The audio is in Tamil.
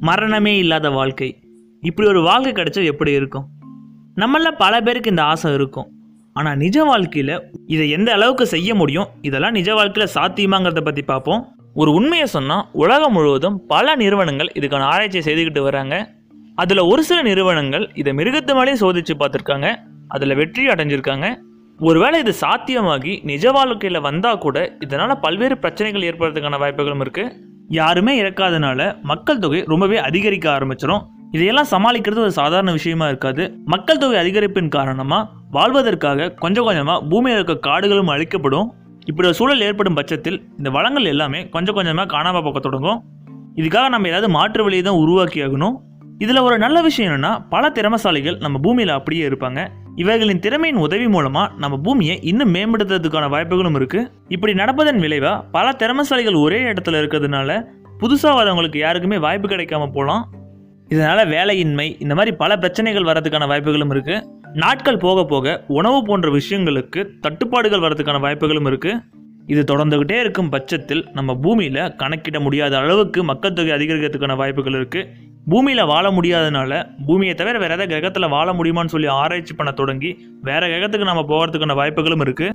மரணமே இல்லாத வாழ்க்கை. இப்படி ஒரு வாழ்க்கை கிடைச்சா எப்படி இருக்கும்? நம்மள பல பேருக்கு இந்த ஆசை இருக்கும். ஆனால் நிஜ வாழ்க்கையில் இதை எந்த அளவுக்கு செய்ய முடியும்? இதெல்லாம் நிஜ வாழ்க்கையில் சாத்தியமாங்கிறத பற்றி பார்ப்போம். ஒரு உண்மையை சொன்னால் உலகம் முழுவதும் பல நிறுவனங்கள் இதுக்கான ஆராய்ச்சி செய்துக்கிட்டு வராங்க. அதில் ஒரு சில நிறுவனங்கள் இதை மிருகத்து மேலேயும் சோதிச்சு பார்த்துருக்காங்க. அதில் வெற்றி அடைஞ்சிருக்காங்க. ஒருவேளை இது சாத்தியமாகி நிஜ வாழ்க்கையில் வந்தால் கூட இதனால் பல்வேறு பிரச்சனைகள் ஏற்படுறதுக்கான வாய்ப்புகளும் இருக்குது யாருமே இறக்காதனால மக்கள் தொகை ரொம்பவே அதிகரிக்க ஆரம்பிச்சிடும் இதையெல்லாம் சமாளிக்கிறது ஒரு சாதாரண விஷயமா இருக்காது. மக்கள் தொகை அதிகரிப்பின் காரணமாக வாழ்வதற்காக கொஞ்சம் கொஞ்சமாக பூமியில் இருக்க காடுகளும் அழிக்கப்படும். இப்படி ஒரு சூழல் ஏற்படும் பட்சத்தில் இந்த வளங்கள் எல்லாமே கொஞ்சம் கொஞ்சமாக காணாமல் போக்க தொடங்கும். இதுக்காக நம்ம ஏதாவது மாற்று வழியை தான் உருவாக்கி ஆகணும் இதில் ஒரு நல்ல விஷயம் என்னன்னா பல திறமசாலிகள் நம்ம பூமியில் அப்படியே இருப்பாங்க. இவர்களின் திறமையின் உதவி மூலமாக நம்ம பூமியை இன்னும் மேம்படுத்துறதுக்கான வாய்ப்புகளும் இருக்குது இப்படி நடப்பதன் விளைவாக பல திறமசாலிகள் ஒரே இடத்துல இருக்கிறதுனால புதுசாக வரவங்களுக்கு யாருக்குமே வாய்ப்பு கிடைக்காம போகலாம் இதனால் வேலையின்மை இந்த மாதிரி பல பிரச்சனைகள் வரதுக்கான வாய்ப்புகளும் இருக்குது நாட்கள் போக போக உணவு போன்ற விஷயங்களுக்கு தட்டுப்பாடுகள் வரதுக்கான வாய்ப்புகளும் இருக்குது இது தொடர்ந்துக்கிட்டே இருக்கும் பட்சத்தில் நம்ம பூமியில் கணக்கிட முடியாத அளவுக்கு மக்கள் தொகை அதிகரிக்கிறதுக்கான வாய்ப்புகள் இருக்குது பூமியில் வாழ முடியாதனால பூமியை தவிர வேறு ஏதாவது கிரகத்தில் வாழ முடியுமான்னு சொல்லி ஆராய்ச்சி பண்ண தொடங்கி வேறு கிரகத்துக்கு நம்ம போகிறதுக்கான வாய்ப்புகளும் இருக்குது